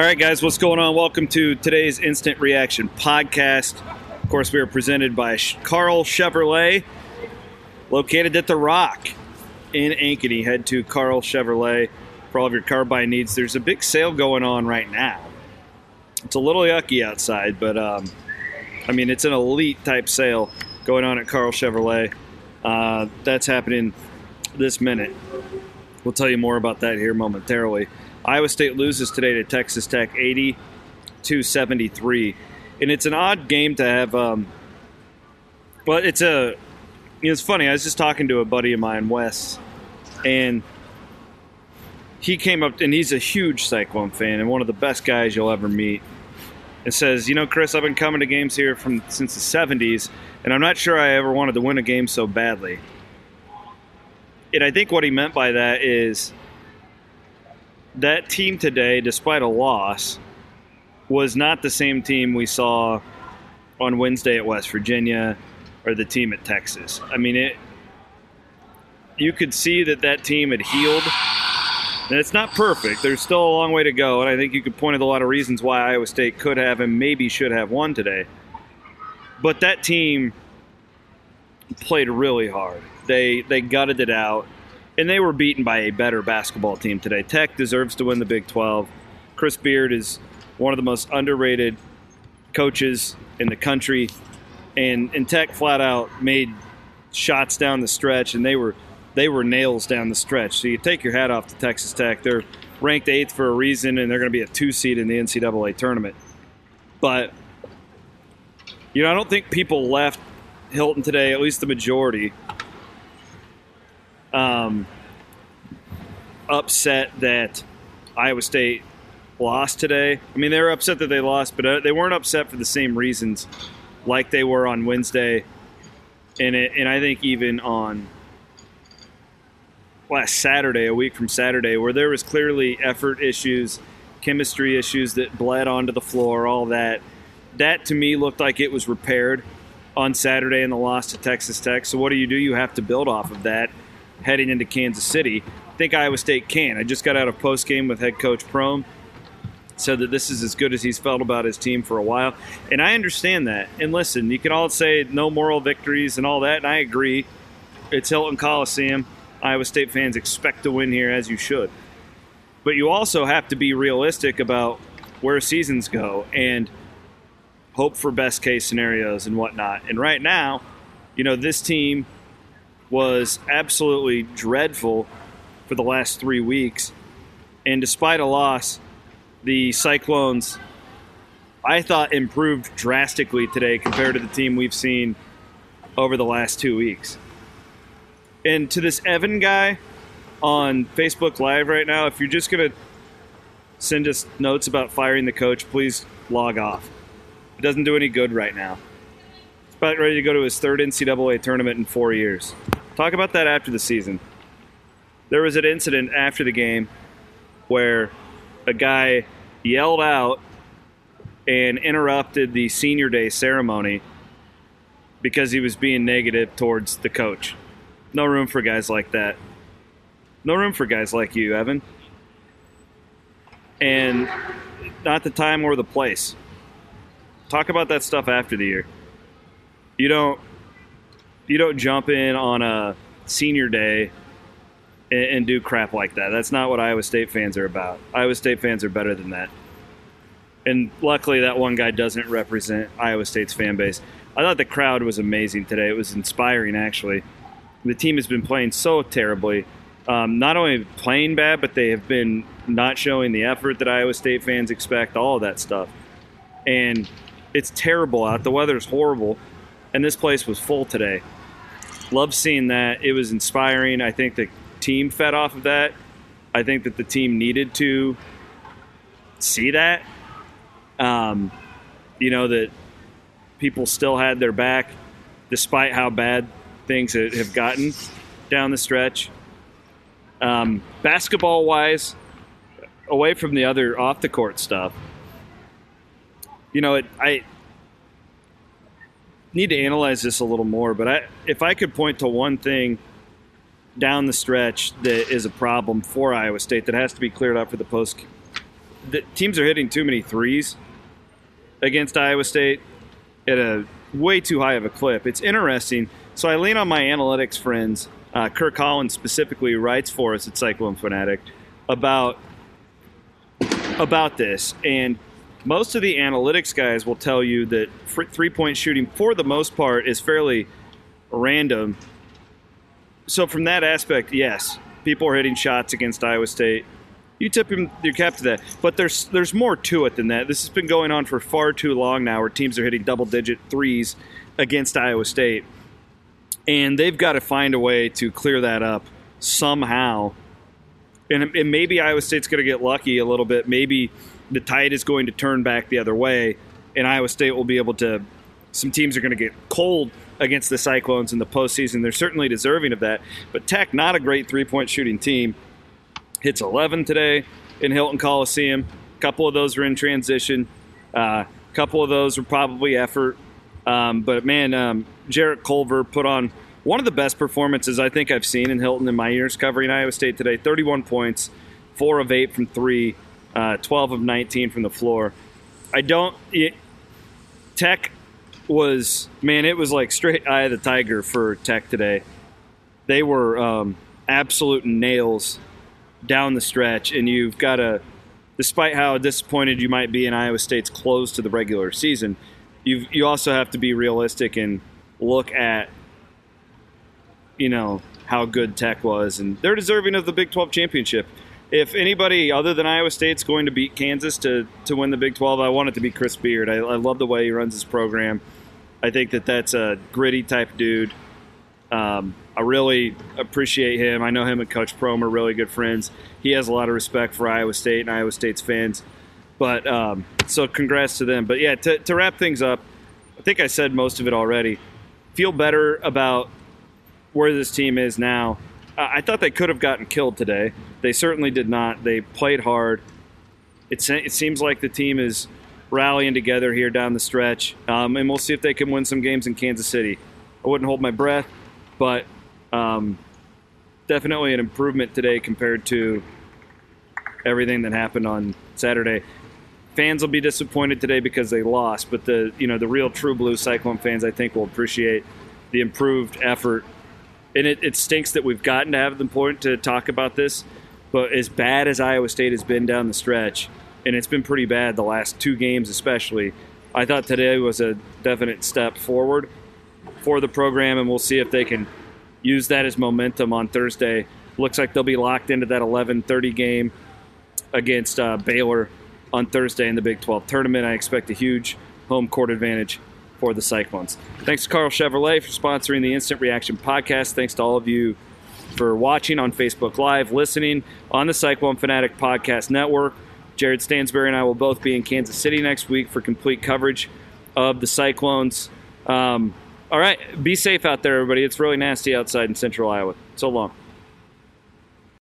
All right, guys, what's going on? Welcome to today's Instant Reaction podcast. Of course, we are presented by Karl Chevrolet, located at The Rock in Ankeny. Head to Karl Chevrolet for all of your car buying needs. There's a big sale going on right now. It's a little yucky outside, but um, I mean, it's an elite type sale going on at Karl Chevrolet. Uh, that's happening this minute. We'll tell you more about that here momentarily. Iowa State loses today to Texas Tech 80 to 73. And it's an odd game to have, um, but it's a, it's funny. I was just talking to a buddy of mine, Wes, and he came up, and he's a huge Cyclone fan and one of the best guys you'll ever meet. And says, you know, Chris, I've been coming to games here from since the 70s, and I'm not sure I ever wanted to win a game so badly. And I think what he meant by that is that team today, despite a loss, was not the same team we saw on Wednesday at West Virginia or the team at Texas. I mean, it. You could see that that team had healed. And it's not perfect. There's still a long way to go, and I think you could point at a lot of reasons why Iowa State could have and maybe should have won today. But that team played really hard. They they gutted it out and they were beaten by a better basketball team today. Tech deserves to win the Big 12. Chris Beard is one of the most underrated coaches in the country, and, and Tech flat out made shots down the stretch, and they were they were nails down the stretch. So you take your hat off to Texas Tech. They're ranked eighth for a reason, and they're going to be a two seed in the NCAA tournament. But you know, I don't think people left Hilton today, at least the majority, um, upset that Iowa State lost today. I mean, they were upset that they lost, but uh, they weren't upset for the same reasons like they were on Wednesday, and it, and I think even on last Saturday, a week from Saturday, where there was clearly effort issues, chemistry issues that bled onto the floor, all that. That to me looked like it was repaired on Saturday in the loss to Texas Tech. So what do you do? You have to build off of that heading into Kansas City. I think Iowa State can. I just got out of post game with head coach Prohm. Said that this is as good as he's felt about his team for a while. And I understand that. And listen, you can all say no moral victories and all that, and I agree. It's Hilton Coliseum. Iowa State fans expect to win here, as you should. But you also have to be realistic about where seasons go and hope for best case scenarios and whatnot. And right now, you know, this team was absolutely dreadful for the last three weeks. And despite a loss, the Cyclones, I thought, improved drastically today compared to the team we've seen over the last two weeks. And to this Evan guy on Facebook Live right now, if you're just going to send us notes about firing the coach, please log off. It doesn't do any good right now. He's about ready to go to his third NCAA tournament in four years. Talk about that after the season. There was an incident after the game where a guy yelled out and interrupted the senior day ceremony because he was being negative towards the coach. No room for guys like that. No room for guys like you, Evan. And not the time or the place. Talk about that stuff after the year. You don't you don't jump in on a senior day and, and do crap like that. That's not what Iowa State fans are about. Iowa State fans are better than that. And luckily, that one guy doesn't represent Iowa State's fan base. I thought the crowd was amazing today. It was inspiring, actually. The team has been playing so terribly. Um, not only playing bad, but they have been not showing the effort that Iowa State fans expect, all of that stuff. And it's terrible out. The weather is horrible. And this place was full today. Love seeing that. It was inspiring. I think the team fed off of that. I think that the team needed to see that. Um, you know, that people still had their back despite how bad things have gotten down the stretch. Um, basketball wise, away from the other off the court stuff, you know, it, I need to analyze this a little more. But I, if I could point to one thing down the stretch that is a problem for Iowa State that has to be cleared up for the post the teams are hitting too many threes against Iowa State at a way too high of a clip. It's interesting. So I lean on my analytics friends. Uh, Kirk Collins specifically writes for us at Cyclone Fanatic about about this, and most of the analytics guys will tell you that three point shooting, for the most part, is fairly random. So from that aspect, yes, people are hitting shots against Iowa State. You tip him your cap to that, but there's there's more to it than that. This has been going on for far too long now, where teams are hitting double digit threes against Iowa State, and they've got to find a way to clear that up somehow. And, and maybe Iowa State's going to get lucky a little bit. Maybe the tide is going to turn back the other way, and Iowa State will be able to. Some teams are going to get cold against the Cyclones in the postseason. They're certainly deserving of that. But Tech, not a great three point shooting team hits 11 today in Hilton Coliseum. A couple of those were in transition. A uh, couple of those were probably effort. Um, but man, um, Jarrett Culver put on one of the best performances I think I've seen in Hilton in my years covering Iowa State today. 31 points, four of eight from three, uh, 12 of 19 from the floor. I don't. It, Tech was man, it was like straight eye of the tiger for Tech today. They were um, absolute nails down the stretch, and you've got to, despite how disappointed you might be in Iowa State's close to the regular season, you you also have to be realistic and look at, you know, how good Tech was, and they're deserving of the Big 12 championship. If anybody other than Iowa State's going to beat Kansas to, to win the Big 12, I want it to be Chris Beard. I, I love the way he runs his program. I think that that's a gritty type dude. Um, I really appreciate him. I know him and Coach Prohm are really good friends. He has a lot of respect for Iowa State and Iowa State's fans. But um, so congrats to them. But yeah, to, to wrap things up, I think I said most of it already. Feel better about where this team is now. I thought they could have gotten killed today. They certainly did not. They played hard. It, it seems like the team is rallying together here down the stretch, um, and we'll see if they can win some games in Kansas City. I wouldn't hold my breath, but um, definitely an improvement today compared to everything that happened on Saturday. Fans will be disappointed today because they lost, but the you know the real true blue Cyclone fans I think will appreciate the improved effort. And it, it stinks that we've gotten to have the point to talk about this, but as bad as Iowa State has been down the stretch, and it's been pretty bad the last two games especially, I thought today was a definite step forward for the program, and we'll see if they can use that as momentum on Thursday. Looks like they'll be locked into that 11:30 game against uh, Baylor on Thursday in the Big 12 tournament. I expect a huge home court advantage for the Cyclones. Thanks to Karl Chevrolet for sponsoring the Instant Reaction podcast. Thanks to all of you for watching on Facebook Live, listening on the Cyclone Fanatic Podcast Network. Jared Stansbury and I will both be in Kansas City next week for complete coverage of the Cyclones. Um, all right. Be safe out there, everybody. It's really nasty outside in central Iowa. So long.